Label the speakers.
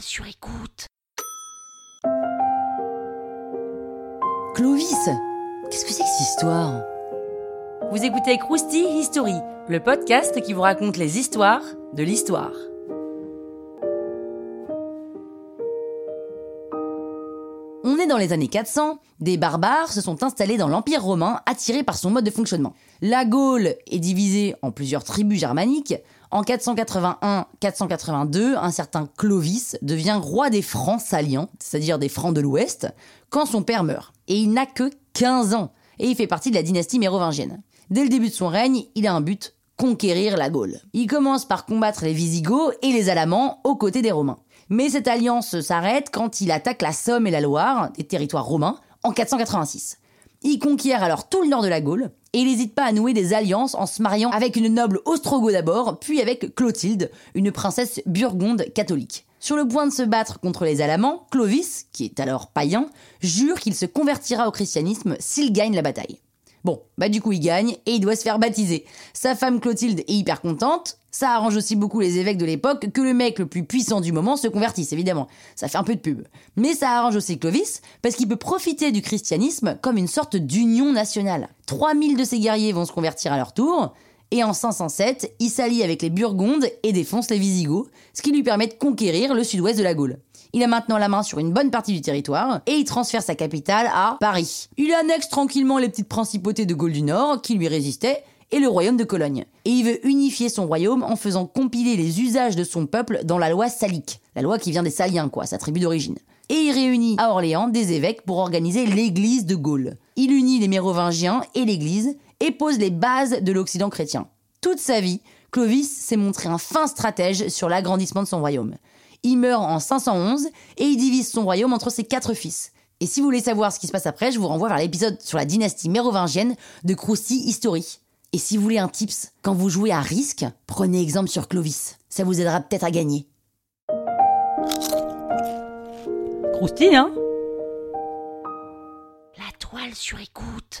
Speaker 1: sur écoute.
Speaker 2: Clovis Qu'est-ce que c'est que cette histoire?
Speaker 3: Vous écoutez Krusty History, le podcast qui vous raconte les histoires de l'histoire.
Speaker 2: On est dans les années 400, des barbares se sont installés dans l'Empire romain attirés par son mode de fonctionnement. La Gaule est divisée en plusieurs tribus germaniques. En 481-482, un certain Clovis devient roi des Francs saliens, c'est-à-dire des Francs de l'Ouest, quand son père meurt. Et il n'a que 15 ans, et il fait partie de la dynastie mérovingienne. Dès le début de son règne, il a un but, conquérir la Gaule. Il commence par combattre les Visigoths et les Alamans aux côtés des Romains. Mais cette alliance s'arrête quand il attaque la Somme et la Loire, des territoires romains, en 486. Il conquiert alors tout le nord de la Gaule, et il n'hésite pas à nouer des alliances en se mariant avec une noble ostrogoth d'abord, puis avec Clotilde, une princesse burgonde catholique. Sur le point de se battre contre les Alamans, Clovis, qui est alors païen, jure qu'il se convertira au christianisme s'il gagne la bataille. Bon, bah du coup il gagne et il doit se faire baptiser. Sa femme Clotilde est hyper contente. Ça arrange aussi beaucoup les évêques de l'époque que le mec le plus puissant du moment se convertisse, évidemment. Ça fait un peu de pub. Mais ça arrange aussi Clovis parce qu'il peut profiter du christianisme comme une sorte d'union nationale. 3000 de ses guerriers vont se convertir à leur tour. Et en 507, il s'allie avec les Burgondes et défonce les Visigoths, ce qui lui permet de conquérir le sud-ouest de la Gaule. Il a maintenant la main sur une bonne partie du territoire et il transfère sa capitale à Paris. Il annexe tranquillement les petites principautés de Gaule du Nord qui lui résistaient et le royaume de Cologne. Et il veut unifier son royaume en faisant compiler les usages de son peuple dans la loi salique. La loi qui vient des Saliens, quoi, sa tribu d'origine. Et il réunit à Orléans des évêques pour organiser l'église de Gaule. Il unit les Mérovingiens et l'église et pose les bases de l'Occident chrétien. Toute sa vie, Clovis s'est montré un fin stratège sur l'agrandissement de son royaume. Il meurt en 511 et il divise son royaume entre ses quatre fils. Et si vous voulez savoir ce qui se passe après, je vous renvoie vers l'épisode sur la dynastie mérovingienne de Crousty History. Et si vous voulez un tips, quand vous jouez à risque, prenez exemple sur Clovis. Ça vous aidera peut-être à gagner.
Speaker 3: Krusty, hein?
Speaker 1: La toile sur écoute.